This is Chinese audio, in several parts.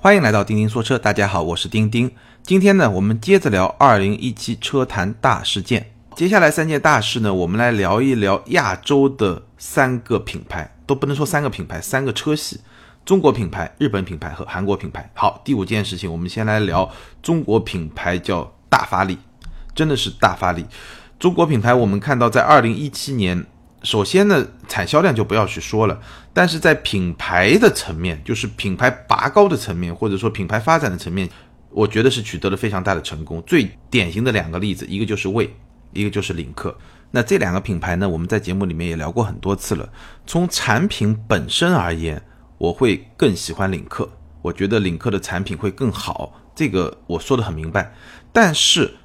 欢迎来到钉钉说车，大家好，我是钉钉。今天呢，我们接着聊二零一七车坛大事件。接下来三件大事呢，我们来聊一聊亚洲的三个品牌，都不能说三个品牌，三个车系：中国品牌、日本品牌和韩国品牌。好，第五件事情，我们先来聊中国品牌，叫大发力，真的是大发力。中国品牌，我们看到在二零一七年。首先呢，产销量就不要去说了，但是在品牌的层面，就是品牌拔高的层面，或者说品牌发展的层面，我觉得是取得了非常大的成功。最典型的两个例子，一个就是魏，一个就是领克。那这两个品牌呢，我们在节目里面也聊过很多次了。从产品本身而言，我会更喜欢领克，我觉得领克的产品会更好，这个我说的很明白。但是。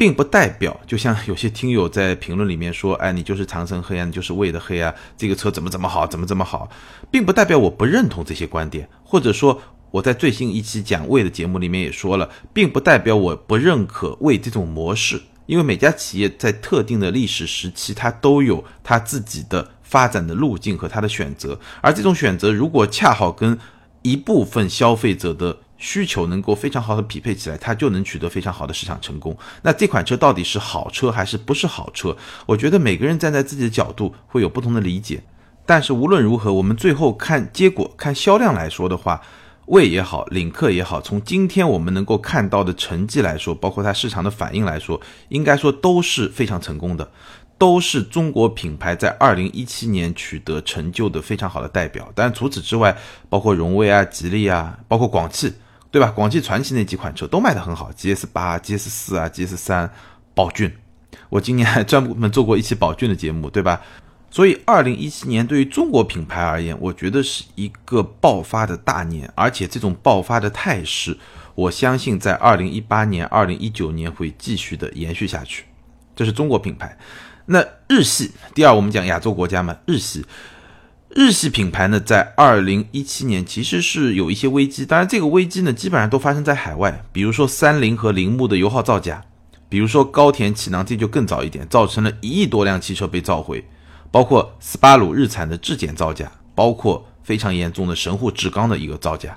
并不代表，就像有些听友在评论里面说，哎，你就是长城黑啊，你就是魏的黑啊，这个车怎么怎么好，怎么怎么好，并不代表我不认同这些观点，或者说我在最新一期讲魏的节目里面也说了，并不代表我不认可魏这种模式，因为每家企业在特定的历史时期，它都有它自己的发展的路径和它的选择，而这种选择如果恰好跟一部分消费者的。需求能够非常好的匹配起来，它就能取得非常好的市场成功。那这款车到底是好车还是不是好车？我觉得每个人站在自己的角度会有不同的理解。但是无论如何，我们最后看结果、看销量来说的话，魏也好，领克也好，从今天我们能够看到的成绩来说，包括它市场的反应来说，应该说都是非常成功的，都是中国品牌在二零一七年取得成就的非常好的代表。但除此之外，包括荣威啊、吉利啊，包括广汽。对吧？广汽传祺那几款车都卖得很好，GS 八、GS 四啊、GS 三、宝骏，我今年还专门做过一期宝骏的节目，对吧？所以，二零一七年对于中国品牌而言，我觉得是一个爆发的大年，而且这种爆发的态势，我相信在二零一八年、二零一九年会继续的延续下去。这是中国品牌。那日系，第二我们讲亚洲国家嘛，日系。日系品牌呢，在二零一七年其实是有一些危机，当然这个危机呢，基本上都发生在海外，比如说三菱和铃木的油耗造假，比如说高田气囊，这就更早一点，造成了一亿多辆汽车被召回，包括斯巴鲁日产的质检造假，包括非常严重的神户制钢的一个造假，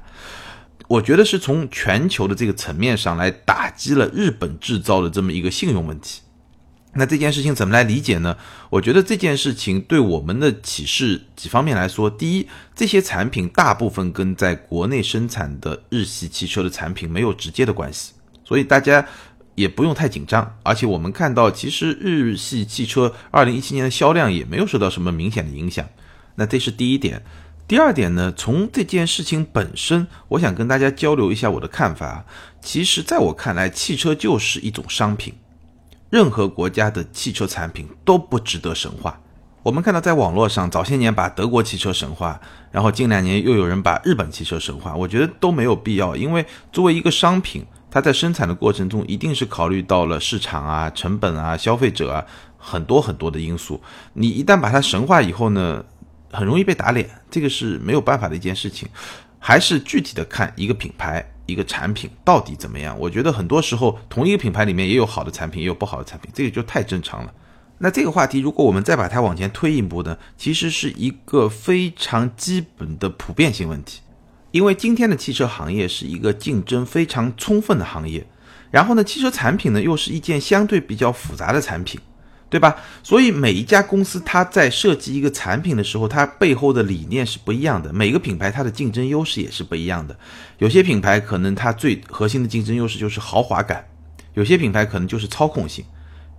我觉得是从全球的这个层面上来打击了日本制造的这么一个信用问题。那这件事情怎么来理解呢？我觉得这件事情对我们的启示几方面来说，第一，这些产品大部分跟在国内生产的日系汽车的产品没有直接的关系，所以大家也不用太紧张。而且我们看到，其实日系汽车二零一七年的销量也没有受到什么明显的影响。那这是第一点。第二点呢，从这件事情本身，我想跟大家交流一下我的看法。其实，在我看来，汽车就是一种商品。任何国家的汽车产品都不值得神话。我们看到，在网络上早些年把德国汽车神话，然后近两年又有人把日本汽车神话，我觉得都没有必要。因为作为一个商品，它在生产的过程中一定是考虑到了市场啊、成本啊、消费者啊很多很多的因素。你一旦把它神话以后呢，很容易被打脸，这个是没有办法的一件事情。还是具体的看一个品牌。一个产品到底怎么样？我觉得很多时候同一个品牌里面也有好的产品，也有不好的产品，这个就太正常了。那这个话题，如果我们再把它往前推一步呢，其实是一个非常基本的普遍性问题。因为今天的汽车行业是一个竞争非常充分的行业，然后呢，汽车产品呢又是一件相对比较复杂的产品。对吧？所以每一家公司它在设计一个产品的时候，它背后的理念是不一样的。每个品牌它的竞争优势也是不一样的。有些品牌可能它最核心的竞争优势就是豪华感，有些品牌可能就是操控性，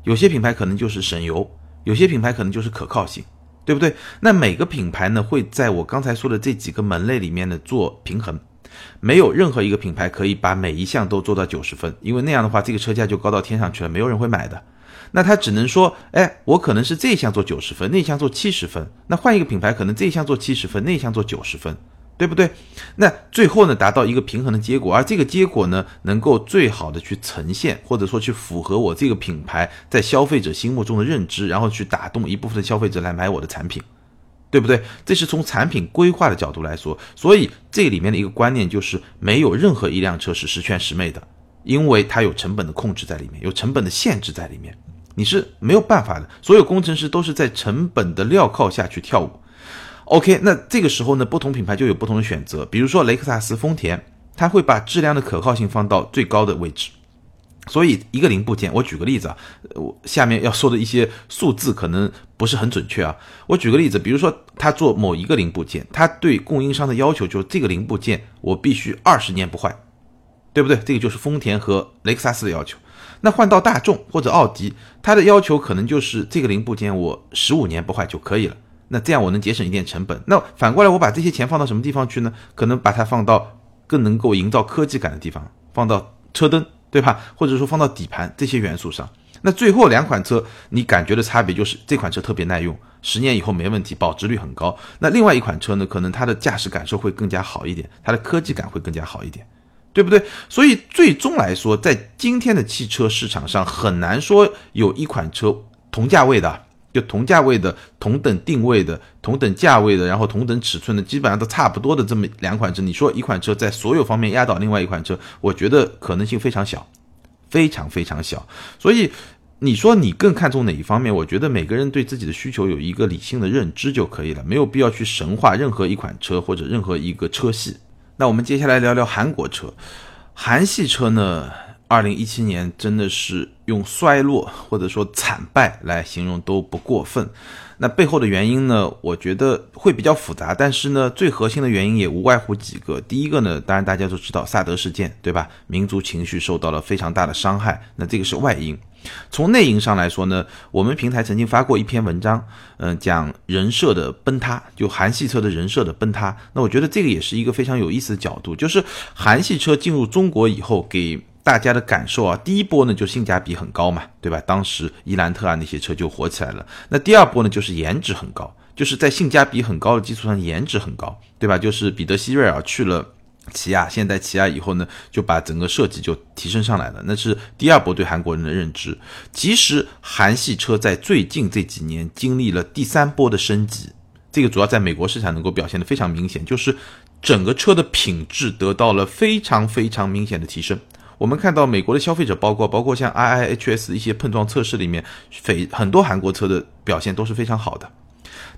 有些品牌可能就是省油，有些品牌可能就是可靠性，对不对？那每个品牌呢，会在我刚才说的这几个门类里面呢做平衡，没有任何一个品牌可以把每一项都做到九十分，因为那样的话，这个车价就高到天上去了，没有人会买的。那他只能说，哎，我可能是这项做九十分，那项做七十分。那换一个品牌，可能这项做七十分，那项做九十分，对不对？那最后呢，达到一个平衡的结果，而这个结果呢，能够最好的去呈现，或者说去符合我这个品牌在消费者心目中的认知，然后去打动一部分的消费者来买我的产品，对不对？这是从产品规划的角度来说，所以这里面的一个观念就是，没有任何一辆车是十全十美的，因为它有成本的控制在里面，有成本的限制在里面。你是没有办法的，所有工程师都是在成本的镣铐下去跳舞。OK，那这个时候呢，不同品牌就有不同的选择。比如说雷克萨斯、丰田，它会把质量的可靠性放到最高的位置。所以一个零部件，我举个例子啊，我下面要说的一些数字可能不是很准确啊。我举个例子，比如说他做某一个零部件，他对供应商的要求就是这个零部件我必须二十年不坏，对不对？这个就是丰田和雷克萨斯的要求。那换到大众或者奥迪，它的要求可能就是这个零部件我十五年不坏就可以了。那这样我能节省一点成本。那反过来，我把这些钱放到什么地方去呢？可能把它放到更能够营造科技感的地方，放到车灯。对吧？或者说放到底盘这些元素上，那最后两款车你感觉的差别就是这款车特别耐用，十年以后没问题，保值率很高。那另外一款车呢，可能它的驾驶感受会更加好一点，它的科技感会更加好一点，对不对？所以最终来说，在今天的汽车市场上，很难说有一款车同价位的。就同价位的、同等定位的、同等价位的，然后同等尺寸的，基本上都差不多的这么两款车，你说一款车在所有方面压倒另外一款车，我觉得可能性非常小，非常非常小。所以你说你更看重哪一方面？我觉得每个人对自己的需求有一个理性的认知就可以了，没有必要去神化任何一款车或者任何一个车系。那我们接下来聊聊韩国车，韩系车呢？二零一七年真的是用衰落或者说惨败来形容都不过分。那背后的原因呢？我觉得会比较复杂，但是呢，最核心的原因也无外乎几个。第一个呢，当然大家都知道萨德事件，对吧？民族情绪受到了非常大的伤害。那这个是外因。从内因上来说呢，我们平台曾经发过一篇文章，嗯，讲人设的崩塌，就韩系车的人设的崩塌。那我觉得这个也是一个非常有意思的角度，就是韩系车进入中国以后给。大家的感受啊，第一波呢就性价比很高嘛，对吧？当时伊兰特啊那些车就火起来了。那第二波呢就是颜值很高，就是在性价比很高的基础上颜值很高，对吧？就是彼得希瑞尔去了起亚，现在起亚以后呢就把整个设计就提升上来了。那是第二波对韩国人的认知。其实韩系车在最近这几年经历了第三波的升级，这个主要在美国市场能够表现的非常明显，就是整个车的品质得到了非常非常明显的提升。我们看到美国的消费者，包括包括像 IIHS 一些碰撞测试里面，非很多韩国车的表现都是非常好的。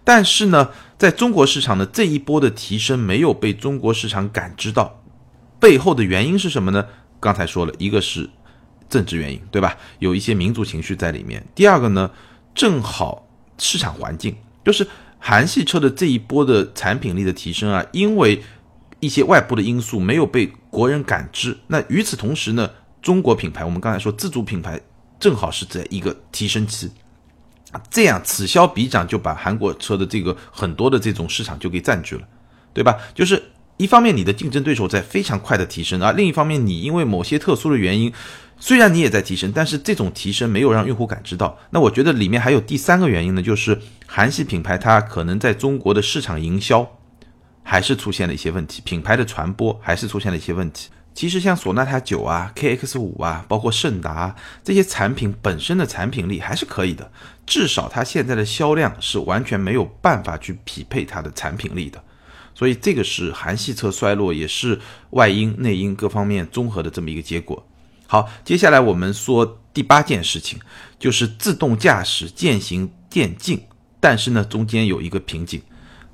但是呢，在中国市场的这一波的提升没有被中国市场感知到，背后的原因是什么呢？刚才说了一个是政治原因，对吧？有一些民族情绪在里面。第二个呢，正好市场环境，就是韩系车的这一波的产品力的提升啊，因为。一些外部的因素没有被国人感知，那与此同时呢，中国品牌，我们刚才说自主品牌正好是在一个提升期，这样此消彼长，就把韩国车的这个很多的这种市场就给占据了，对吧？就是一方面你的竞争对手在非常快的提升，而另一方面你因为某些特殊的原因，虽然你也在提升，但是这种提升没有让用户感知到。那我觉得里面还有第三个原因呢，就是韩系品牌它可能在中国的市场营销。还是出现了一些问题，品牌的传播还是出现了一些问题。其实像索纳塔九啊、KX 五啊，包括胜达这些产品本身的产品力还是可以的，至少它现在的销量是完全没有办法去匹配它的产品力的。所以这个是韩系车衰落，也是外因内因各方面综合的这么一个结果。好，接下来我们说第八件事情，就是自动驾驶渐行渐近，但是呢，中间有一个瓶颈。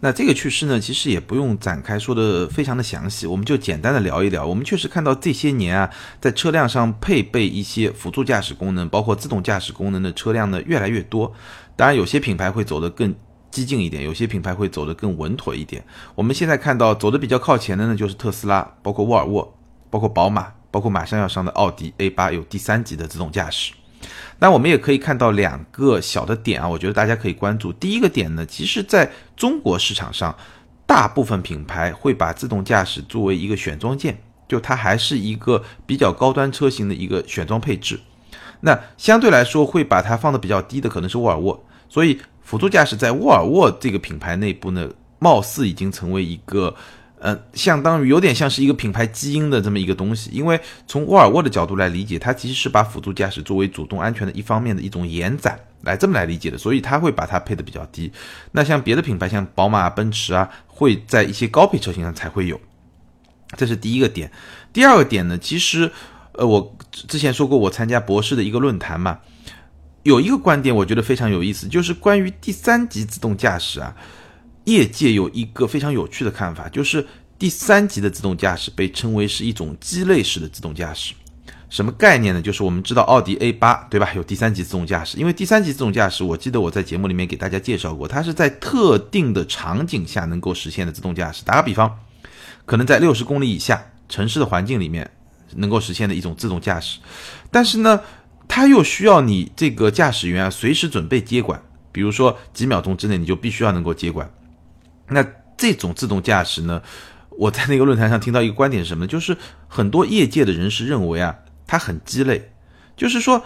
那这个趋势呢，其实也不用展开说的非常的详细，我们就简单的聊一聊。我们确实看到这些年啊，在车辆上配备一些辅助驾驶功能，包括自动驾驶功能的车辆呢越来越多。当然，有些品牌会走得更激进一点，有些品牌会走得更稳妥一点。我们现在看到走的比较靠前的呢，就是特斯拉，包括沃尔沃，包括宝马，包括马上要上的奥迪 A 八，有第三级的自动驾驶。那我们也可以看到两个小的点啊，我觉得大家可以关注。第一个点呢，其实在中国市场上，大部分品牌会把自动驾驶作为一个选装件，就它还是一个比较高端车型的一个选装配置。那相对来说，会把它放的比较低的可能是沃尔沃。所以辅助驾驶在沃尔沃这个品牌内部呢，貌似已经成为一个。嗯，相当于有点像是一个品牌基因的这么一个东西，因为从沃尔沃的角度来理解，它其实是把辅助驾驶作为主动安全的一方面的一种延展，来这么来理解的，所以它会把它配的比较低。那像别的品牌，像宝马、奔驰啊，会在一些高配车型上才会有。这是第一个点。第二个点呢，其实，呃，我之前说过，我参加博士的一个论坛嘛，有一个观点我觉得非常有意思，就是关于第三级自动驾驶啊。业界有一个非常有趣的看法，就是第三级的自动驾驶被称为是一种鸡肋式的自动驾驶。什么概念呢？就是我们知道奥迪 A 八对吧？有第三级自动驾驶，因为第三级自动驾驶，我记得我在节目里面给大家介绍过，它是在特定的场景下能够实现的自动驾驶。打个比方，可能在六十公里以下城市的环境里面能够实现的一种自动驾驶，但是呢，它又需要你这个驾驶员随时准备接管，比如说几秒钟之内你就必须要能够接管。那这种自动驾驶呢，我在那个论坛上听到一个观点是什么？就是很多业界的人士认为啊。它很鸡肋，就是说，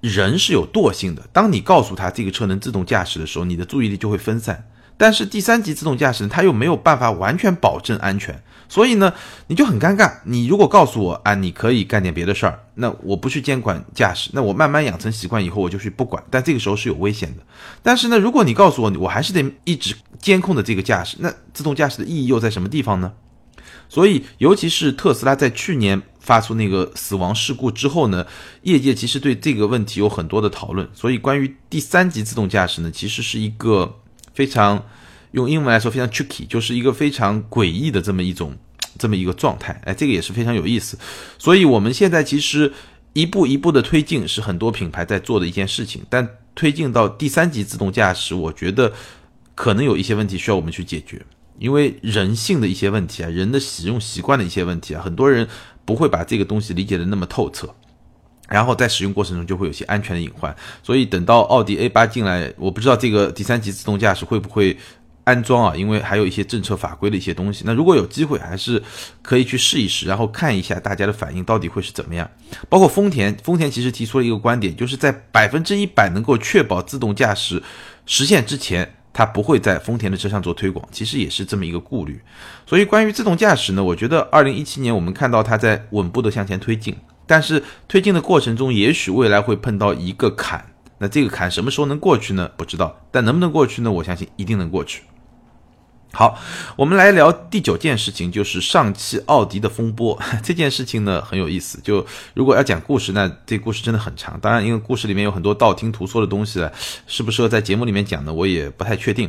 人是有惰性的。当你告诉他这个车能自动驾驶的时候，你的注意力就会分散。但是第三级自动驾驶，它又没有办法完全保证安全，所以呢，你就很尴尬。你如果告诉我啊，你可以干点别的事儿，那我不去监管驾驶，那我慢慢养成习惯以后，我就去不管。但这个时候是有危险的。但是呢，如果你告诉我，我还是得一直监控的这个驾驶，那自动驾驶的意义又在什么地方呢？所以，尤其是特斯拉在去年。发出那个死亡事故之后呢，业界其实对这个问题有很多的讨论。所以关于第三级自动驾驶呢，其实是一个非常用英文来说非常 tricky，就是一个非常诡异的这么一种 这么一个状态。哎，这个也是非常有意思。所以我们现在其实一步一步的推进是很多品牌在做的一件事情。但推进到第三级自动驾驶，我觉得可能有一些问题需要我们去解决，因为人性的一些问题啊，人的使用习惯的一些问题啊，很多人。不会把这个东西理解的那么透彻，然后在使用过程中就会有些安全的隐患。所以等到奥迪 A 八进来，我不知道这个第三级自动驾驶会不会安装啊？因为还有一些政策法规的一些东西。那如果有机会，还是可以去试一试，然后看一下大家的反应到底会是怎么样。包括丰田，丰田其实提出了一个观点，就是在百分之一百能够确保自动驾驶实现之前。它不会在丰田的车上做推广，其实也是这么一个顾虑。所以关于自动驾驶呢，我觉得二零一七年我们看到它在稳步的向前推进，但是推进的过程中，也许未来会碰到一个坎。那这个坎什么时候能过去呢？不知道，但能不能过去呢？我相信一定能过去。好，我们来聊第九件事情，就是上汽奥迪的风波。这件事情呢很有意思，就如果要讲故事，那这故事真的很长。当然，因为故事里面有很多道听途说的东西，适不适合在节目里面讲呢？我也不太确定。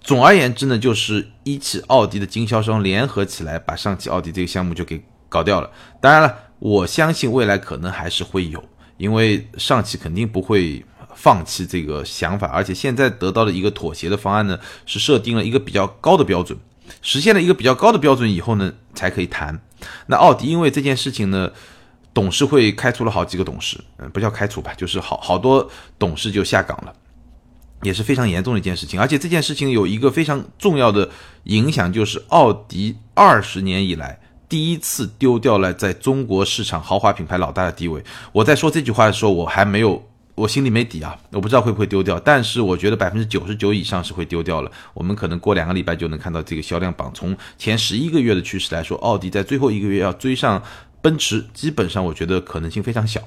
总而言之呢，就是一汽奥迪的经销商联合起来，把上汽奥迪这个项目就给搞掉了。当然了，我相信未来可能还是会有，因为上汽肯定不会。放弃这个想法，而且现在得到的一个妥协的方案呢，是设定了一个比较高的标准，实现了一个比较高的标准以后呢，才可以谈。那奥迪因为这件事情呢，董事会开除了好几个董事，嗯，不叫开除吧，就是好好多董事就下岗了，也是非常严重的一件事情。而且这件事情有一个非常重要的影响，就是奥迪二十年以来第一次丢掉了在中国市场豪华品牌老大的地位。我在说这句话的时候，我还没有。我心里没底啊，我不知道会不会丢掉，但是我觉得百分之九十九以上是会丢掉了。我们可能过两个礼拜就能看到这个销量榜，从前十一个月的趋势来说，奥迪在最后一个月要追上奔驰，基本上我觉得可能性非常小。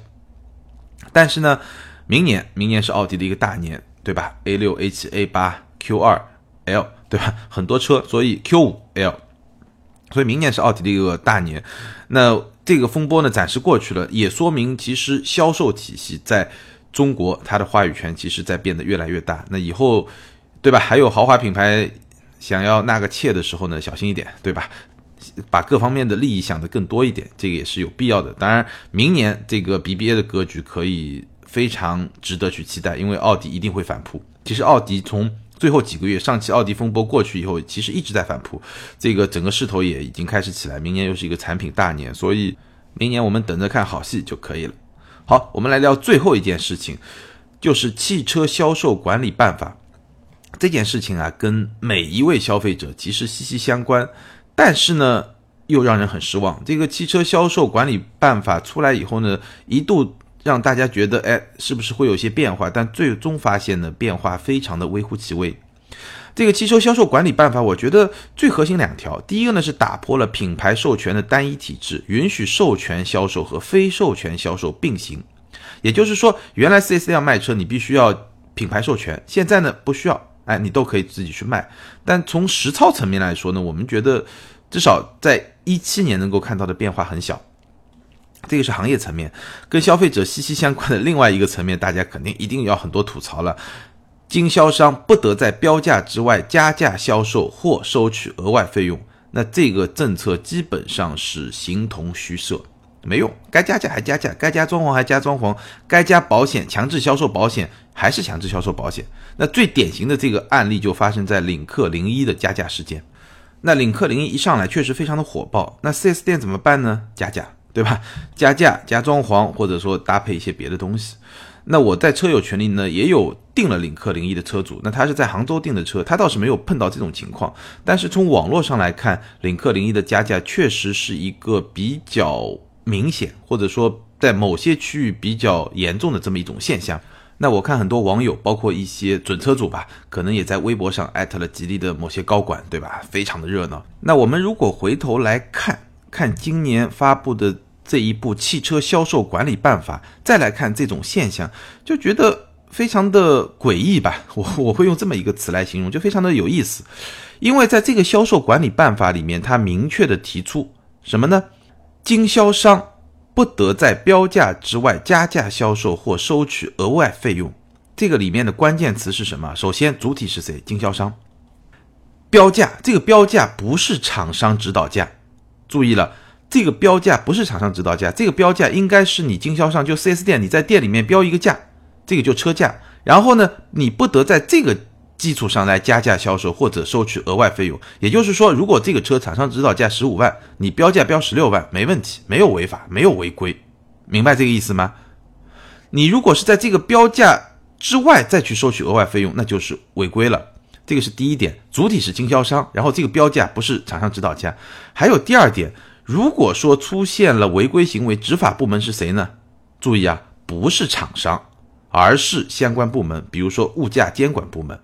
但是呢，明年明年是奥迪的一个大年，对吧？A 六、A 七、A 八、Q 二 L，对吧？很多车，所以 Q 五 L，所以明年是奥迪的一个大年。那这个风波呢，暂时过去了，也说明其实销售体系在。中国它的话语权其实在变得越来越大，那以后，对吧？还有豪华品牌想要纳个妾的时候呢，小心一点，对吧？把各方面的利益想得更多一点，这个也是有必要的。当然，明年这个 BBA 的格局可以非常值得去期待，因为奥迪一定会反扑。其实奥迪从最后几个月上汽奥迪风波过去以后，其实一直在反扑，这个整个势头也已经开始起来。明年又是一个产品大年，所以明年我们等着看好戏就可以了。好，我们来聊最后一件事情，就是汽车销售管理办法这件事情啊，跟每一位消费者其实息息相关，但是呢，又让人很失望。这个汽车销售管理办法出来以后呢，一度让大家觉得，哎，是不是会有些变化？但最终发现呢，变化非常的微乎其微。这个汽车销售管理办法，我觉得最核心两条。第一个呢是打破了品牌授权的单一体制，允许授权销售和非授权销售并行。也就是说，原来 4S 店卖车你必须要品牌授权，现在呢不需要，哎，你都可以自己去卖。但从实操层面来说呢，我们觉得至少在一七年能够看到的变化很小。这个是行业层面，跟消费者息息相关的另外一个层面，大家肯定一定要很多吐槽了。经销商不得在标价之外加价销售或收取额外费用，那这个政策基本上是形同虚设，没用。该加价还加价，该加装潢还加装潢，该加保险强制销售保险还是强制销售保险。那最典型的这个案例就发生在领克零一的加价事件。那领克零一一上来确实非常的火爆，那 4S 店怎么办呢？加价，对吧？加价加装潢，或者说搭配一些别的东西。那我在车友群里呢，也有订了领克零一的车主，那他是在杭州订的车，他倒是没有碰到这种情况。但是从网络上来看，领克零一的加价确实是一个比较明显，或者说在某些区域比较严重的这么一种现象。那我看很多网友，包括一些准车主吧，可能也在微博上艾特了吉利的某些高管，对吧？非常的热闹。那我们如果回头来看看今年发布的。这一部汽车销售管理办法，再来看这种现象，就觉得非常的诡异吧。我我会用这么一个词来形容，就非常的有意思。因为在这个销售管理办法里面，它明确的提出什么呢？经销商不得在标价之外加价销售或收取额外费用。这个里面的关键词是什么？首先，主体是谁？经销商。标价，这个标价不是厂商指导价，注意了。这个标价不是厂商指导价，这个标价应该是你经销商就 4S 店你在店里面标一个价，这个就车价。然后呢，你不得在这个基础上来加价销售或者收取额外费用。也就是说，如果这个车厂商指导价十五万，你标价标十六万，没问题，没有违法，没有违规，明白这个意思吗？你如果是在这个标价之外再去收取额外费用，那就是违规了。这个是第一点，主体是经销商，然后这个标价不是厂商指导价。还有第二点。如果说出现了违规行为，执法部门是谁呢？注意啊，不是厂商，而是相关部门，比如说物价监管部门。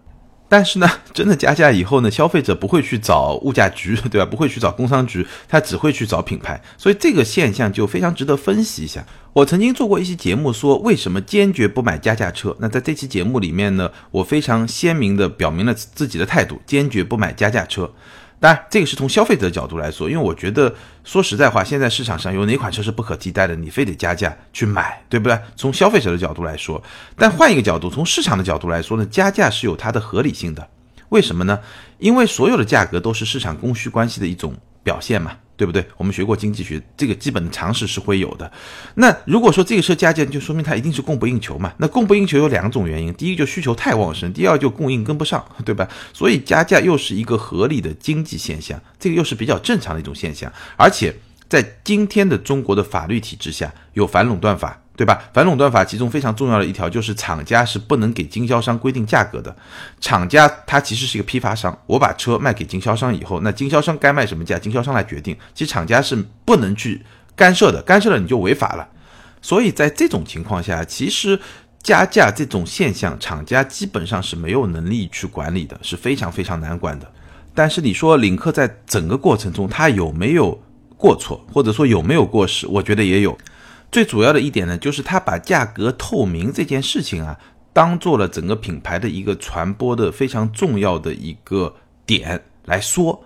但是呢，真的加价以后呢，消费者不会去找物价局，对吧？不会去找工商局，他只会去找品牌。所以这个现象就非常值得分析一下。我曾经做过一期节目，说为什么坚决不买加价车。那在这期节目里面呢，我非常鲜明的表明了自己的态度，坚决不买加价车。当然，这个是从消费者角度来说，因为我觉得说实在话，现在市场上有哪款车是不可替代的？你非得加价去买，对不对？从消费者的角度来说，但换一个角度，从市场的角度来说呢，加价是有它的合理性的。为什么呢？因为所有的价格都是市场供需关系的一种表现嘛。对不对？我们学过经济学，这个基本的常识是会有的。那如果说这个车加价，就说明它一定是供不应求嘛。那供不应求有两种原因，第一就需求太旺盛，第二就供应跟不上，对吧？所以加价又是一个合理的经济现象，这个又是比较正常的一种现象，而且。在今天的中国的法律体制下，有反垄断法，对吧？反垄断法其中非常重要的一条就是厂家是不能给经销商规定价格的。厂家他其实是一个批发商，我把车卖给经销商以后，那经销商该卖什么价，经销商来决定。其实厂家是不能去干涉的，干涉了你就违法了。所以在这种情况下，其实加价这种现象，厂家基本上是没有能力去管理的，是非常非常难管的。但是你说领克在整个过程中，他有没有？过错或者说有没有过失，我觉得也有。最主要的一点呢，就是他把价格透明这件事情啊，当做了整个品牌的一个传播的非常重要的一个点来说。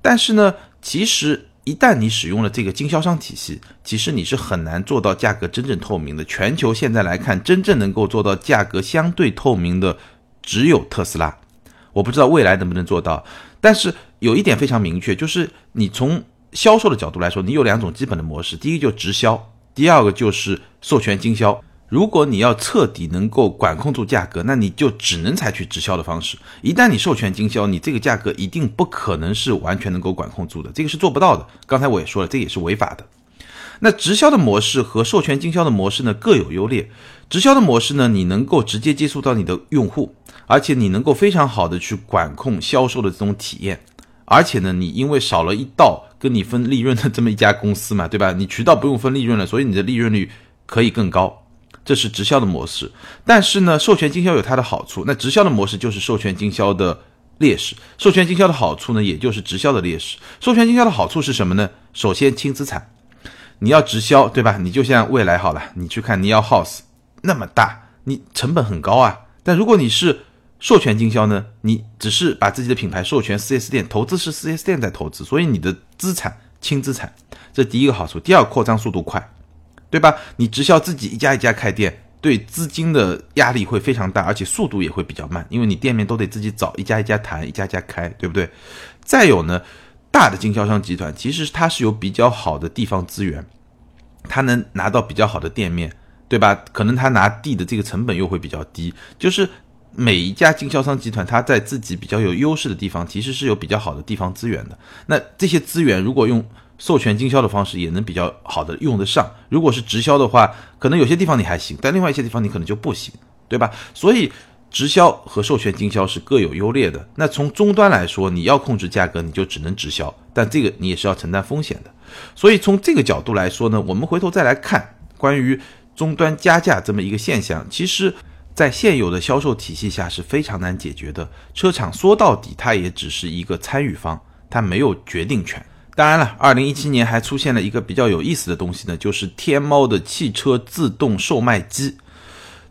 但是呢，其实一旦你使用了这个经销商体系，其实你是很难做到价格真正透明的。全球现在来看，真正能够做到价格相对透明的只有特斯拉。我不知道未来能不能做到。但是有一点非常明确，就是你从销售的角度来说，你有两种基本的模式，第一就直销，第二个就是授权经销。如果你要彻底能够管控住价格，那你就只能采取直销的方式。一旦你授权经销，你这个价格一定不可能是完全能够管控住的，这个是做不到的。刚才我也说了，这也是违法的。那直销的模式和授权经销的模式呢，各有优劣。直销的模式呢，你能够直接接触到你的用户，而且你能够非常好的去管控销售的这种体验。而且呢，你因为少了一道跟你分利润的这么一家公司嘛，对吧？你渠道不用分利润了，所以你的利润率可以更高，这是直销的模式。但是呢，授权经销有它的好处，那直销的模式就是授权经销的劣势。授权经销的好处呢，也就是直销的劣势。授权经销的好处是什么呢？首先轻资产，你要直销，对吧？你就像未来好了，你去看你要 House 那么大，你成本很高啊。但如果你是授权经销呢？你只是把自己的品牌授权 4S 店，投资是 4S 店在投资，所以你的资产轻资产，这第一个好处。第二，扩张速度快，对吧？你直销自己一家一家开店，对资金的压力会非常大，而且速度也会比较慢，因为你店面都得自己找，一家一家谈，一家一家开，对不对？再有呢，大的经销商集团，其实它是有比较好的地方资源，它能拿到比较好的店面，对吧？可能他拿地的这个成本又会比较低，就是每一家经销商集团，它在自己比较有优势的地方，其实是有比较好的地方资源的。那这些资源如果用授权经销的方式，也能比较好的用得上。如果是直销的话，可能有些地方你还行，但另外一些地方你可能就不行，对吧？所以。直销和授权经销是各有优劣的。那从终端来说，你要控制价格，你就只能直销，但这个你也是要承担风险的。所以从这个角度来说呢，我们回头再来看关于终端加价这么一个现象，其实，在现有的销售体系下是非常难解决的。车厂说到底，它也只是一个参与方，它没有决定权。当然了，二零一七年还出现了一个比较有意思的东西呢，就是天猫的汽车自动售卖机。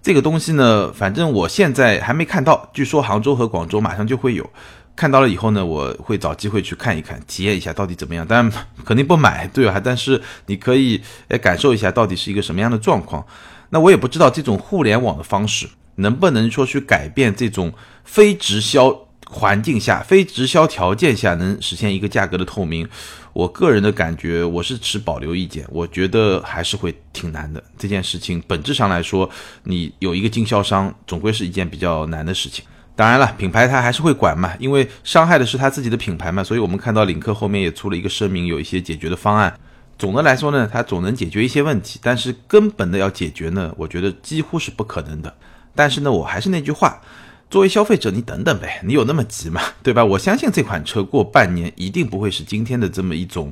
这个东西呢，反正我现在还没看到，据说杭州和广州马上就会有。看到了以后呢，我会找机会去看一看，体验一下到底怎么样。当然 肯定不买，对吧？但是你可以感受一下到底是一个什么样的状况。那我也不知道这种互联网的方式能不能说去改变这种非直销。环境下，非直销条件下能实现一个价格的透明，我个人的感觉，我是持保留意见。我觉得还是会挺难的。这件事情本质上来说，你有一个经销商，总归是一件比较难的事情。当然了，品牌它还是会管嘛，因为伤害的是他自己的品牌嘛。所以我们看到领克后面也出了一个声明，有一些解决的方案。总的来说呢，它总能解决一些问题，但是根本的要解决呢，我觉得几乎是不可能的。但是呢，我还是那句话。作为消费者，你等等呗，你有那么急吗？对吧？我相信这款车过半年一定不会是今天的这么一种，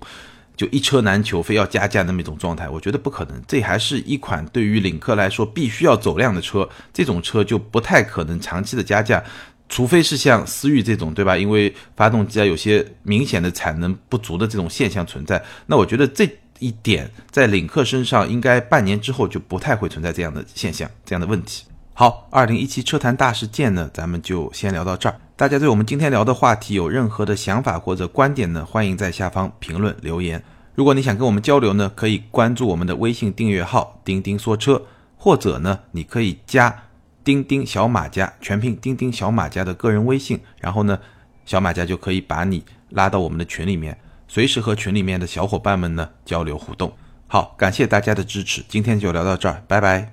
就一车难求，非要加价那么一种状态。我觉得不可能，这还是一款对于领克来说必须要走量的车，这种车就不太可能长期的加价，除非是像思域这种，对吧？因为发动机啊有些明显的产能不足的这种现象存在。那我觉得这一点在领克身上应该半年之后就不太会存在这样的现象，这样的问题。好，二零一七车坛大事件呢，咱们就先聊到这儿。大家对我们今天聊的话题有任何的想法或者观点呢，欢迎在下方评论留言。如果你想跟我们交流呢，可以关注我们的微信订阅号“钉钉说车”，或者呢，你可以加“钉钉小马家”全拼“钉钉小马家”的个人微信，然后呢，小马家就可以把你拉到我们的群里面，随时和群里面的小伙伴们呢交流互动。好，感谢大家的支持，今天就聊到这儿，拜拜。